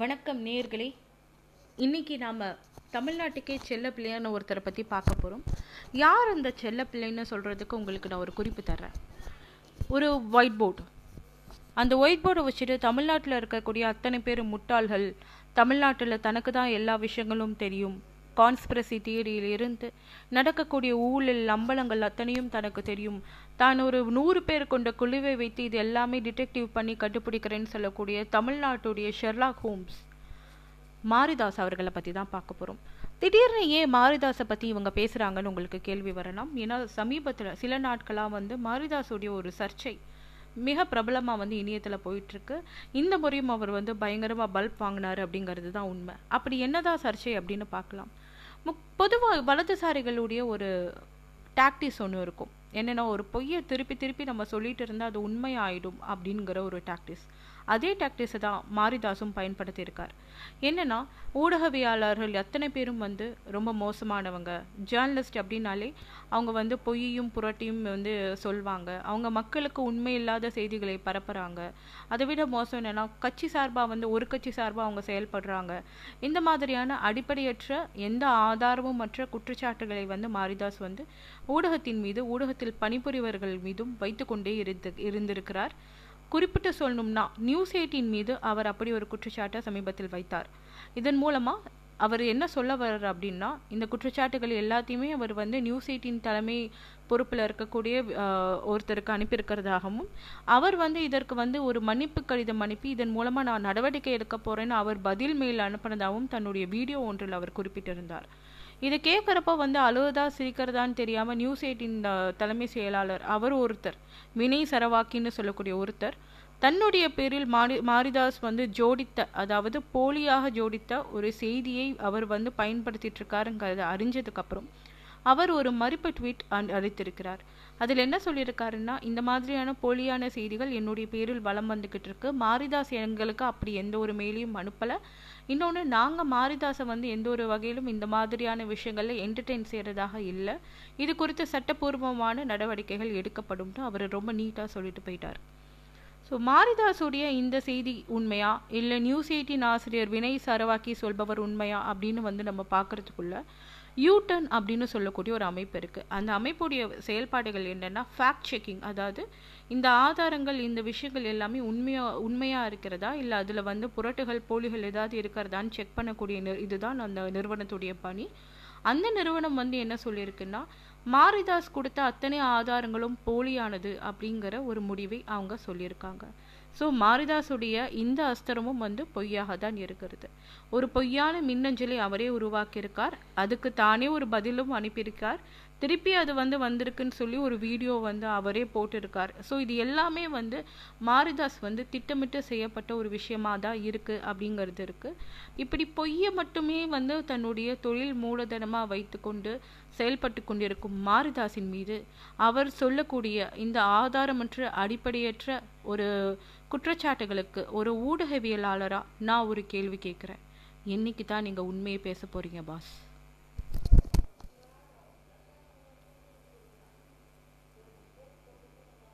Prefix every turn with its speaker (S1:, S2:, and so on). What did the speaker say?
S1: வணக்கம் நேர்களே இன்னைக்கு நாம் தமிழ்நாட்டுக்கே செல்ல பிள்ளையான ஒருத்தரை பற்றி பார்க்க போகிறோம் யார் அந்த செல்ல பிள்ளைன்னு சொல்கிறதுக்கு உங்களுக்கு நான் ஒரு குறிப்பு தர்றேன். ஒரு ஒயிட் போர்டு அந்த ஒயிட் போர்டை வச்சுட்டு தமிழ்நாட்டில் இருக்கக்கூடிய அத்தனை பேர் முட்டாள்கள் தமிழ்நாட்டில் தனக்கு தான் எல்லா விஷயங்களும் தெரியும். கான்ஸ்பிரசி தியரியிலிருந்து நடக்கக்கூடிய ஊழல் அம்பலங்கள் அத்தனையும் தனக்கு தெரியும். தான் ஒரு நூறு பேர் கொண்ட குழுவை வைத்து இது எல்லாமே டிடெக்டிவ் பண்ணி கண்டுபிடிக்கிறேன்னு சொல்லக்கூடிய தமிழ்நாட்டுடைய ஷெர்லாக் ஹோம்ஸ். மாரிதாஸ் அவர்களை பற்றி தான் பார்க்க போகிறோம் திடீர்னு ஏன் மாரிதாஸை பற்றி இவங்க பேசுகிறாங்கன்னு உங்களுக்கு கேள்வி வரலாம். ஏன்னா சமீபத்தில் சில நாட்களாக வந்து மாரிதாஸுடைய ஒரு சர்ச்சை மிக பிரபலமாக வந்து இணையத்தில் போயிட்டுருக்கு. இந்த முறையும் அவர் வந்து பயங்கரமாக பல்ப் வாங்கினார் அப்படிங்கிறது தான் உண்மை. அப்படி என்னதான் சர்ச்சை அப்படின்னு பார்க்கலாம். முக் பொதுவாக வலதுசாரிகளுடைய ஒரு டாக்டிஸ் ஒன்று இருக்கும். என்னென்னா ஒரு பொய்யை திருப்பி திருப்பி நம்ம சொல்லிட்டு இருந்தால் அது உண்மையாயிடும் அப்படிங்கிற ஒரு டாக்டிஸ் அதே டாக்டிஸை தான் மாரிதாஸும் பயன்படுத்தியிருக்கார். என்னென்னா ஊடகவியலாளர்கள் எத்தனை பேரும் வந்து ரொம்ப மோசமானவங்க. ஜேர்னலிஸ்ட் அப்படின்னாலே அவங்க வந்து பொய்யையும் புரட்டியும் வந்து சொல்வாங்க. அவங்க மக்களுக்கு உண்மை இல்லாத செய்திகளை பரப்புகிறாங்க அதை விட மோசம் என்னென்னா கட்சி சார்பாக வந்து ஒரு கட்சி சார்பாக அவங்க செயல்படுறாங்க. இந்த மாதிரியான அடிப்படையற்ற எந்த ஆதாரமும் மற்ற குற்றச்சாட்டுகளை வந்து மாரிதாஸ் வந்து ஊடகத்தின் மீது ஊடகத்தில் பணிபுரிவர்கள் மீதும் வைத்துக்கொண்டே இருந்து இருந்திருக்கிறார். குறிப்பிட்டு சொல்லணும்னா நியூஸ் எயிட்டின் மீது அவர் அப்படி ஒரு குற்றச்சாட்டை சமீபத்தில் வைத்தார். இதன் மூலமாக அவர் என்ன சொல்ல வர்றார் அப்படின்னா இந்த குற்றச்சாட்டுகள் எல்லாத்தையுமே அவர் வந்து நியூஸ் எயிட்டின் தலைமை பொறுப்பில் இருக்கக்கூடிய ஒருத்தருக்கு அனுப்பியிருக்கிறதாகவும் அவர் வந்து இதற்கு வந்து ஒரு மன்னிப்பு கடிதம் அனுப்பி இதன் மூலமாக நான் நடவடிக்கை எடுக்க போகிறேன்னு அவர் பதில் மெயில் அனுப்பினதாகவும் தன்னுடைய வீடியோ ஒன்றில் அவர் குறிப்பிட்டிருந்தார். இதை கேட்குறப்ப வந்து அழுவதா சிரிக்கிறதான்னு தெரியாமல் நியூஸ் எயிட்டின் தலைமை செயலாளர் அவர் ஒருத்தர் வினய் சரவாக்கின்னு சொல்லக்கூடிய ஒருத்தர் தன்னுடைய பேரில் மாரி மாரிதாஸ் வந்து ஜோடித்த அதாவது போலியாக ஜோடித்த ஒரு செய்தியை அவர் வந்து பயன்படுத்திட்டு இருக்காருங்கிறத அறிஞ்சதுக்கப்புறம் அவர் ஒரு மறுப்பு ட்வீட் அளித்திருக்கிறார். அதில் என்ன சொல்லியிருக்காருன்னா இந்த மாதிரியான போலியான செய்திகள் என்னுடைய பேரில் வளம் வந்துக்கிட்டு இருக்கு. மாரிதாஸ் எங்களுக்கு அப்படி எந்த ஒரு மெயிலையும் அனுப்பலை. இன்னொன்று நாங்கள் மாரிதாஸை வந்து எந்த ஒரு வகையிலும் இந்த மாதிரியான விஷயங்களில் என்டர்டெயின் செய்கிறதாக இல்லை. இது குறித்து சட்டப்பூர்வமான நடவடிக்கைகள் எடுக்கப்படும்னு அவர் ரொம்ப நீட்டாக சொல்லிட்டு போயிட்டார். ஸோ மாரிதாஸுடைய இந்த செய்தி உண்மையா? இல்லை நியூஸ் எயிட்டின் ஆசிரியர் வினய் சரவாக்கி சொல்பவர் உண்மையா? அப்படின்னு வந்து நம்ம பார்க்குறதுக்குள்ள யூட்டன் அப்படின்னு சொல்லக்கூடிய ஒரு அமைப்பு இருக்குது அந்த அமைப்புடைய செயல்பாடுகள் என்னென்னா ஃபேக்ட் செக்கிங் அதாவது இந்த ஆதாரங்கள் இந்த விஷயங்கள் எல்லாமே உண்மையாக உண்மையாக இருக்கிறதா? இல்லை அதில் வந்து புரட்டுகள் போலிகள் ஏதாவது இருக்கிறதான்னு செக் பண்ணக்கூடிய இதுதான் அந்த நிறுவனத்துடைய பணி. அந்த நிறுவனம் வந்து என்ன சொல்லியிருக்குன்னா மாரிதாஸ் கொடுத்த அத்தனை ஆதாரங்களும் போலியானது அப்படிங்கிற ஒரு முடிவை அவங்க சொல்லியிருக்காங்க. ஸோ மாரிதாசுடைய இந்த அஸ்திரமும் வந்து பொய்யாக தான் இருக்கிறது. ஒரு பொய்யான மின்னஞ்சலை அவரே உருவாக்கியிருக்கார். அதுக்கு தானே ஒரு பதிலும் அனுப்பியிருக்கார். திருப்பி அது வந்து வந்திருக்குன்னு சொல்லி ஒரு வீடியோ வந்து அவரே போட்டிருக்கார். ஸோ இது எல்லாமே வந்து மாரிதாஸ் வந்து திட்டமிட்டு செய்யப்பட்ட ஒரு விஷயமா தான் இருக்குது அப்படிங்கிறது இருக்குது இப்படி பொய்யை மட்டுமே வந்து தன்னுடைய தொழில் மூலதனமாக வைத்துக்கொண்டு செயல்பட்டு கொண்டிருக்கும் மாரிதாஸின் மீது அவர் சொல்லக்கூடிய இந்த ஆதாரமற்ற அடிப்படையற்ற ஒரு குற்றச்சாட்டுகளுக்கு ஒரு ஊடகவியலாளராக நான் ஒரு கேள்வி கேட்குறேன். என்னைக்கு தான் நீங்கள் உண்மையை பேச போகிறீங்க பாஸ்?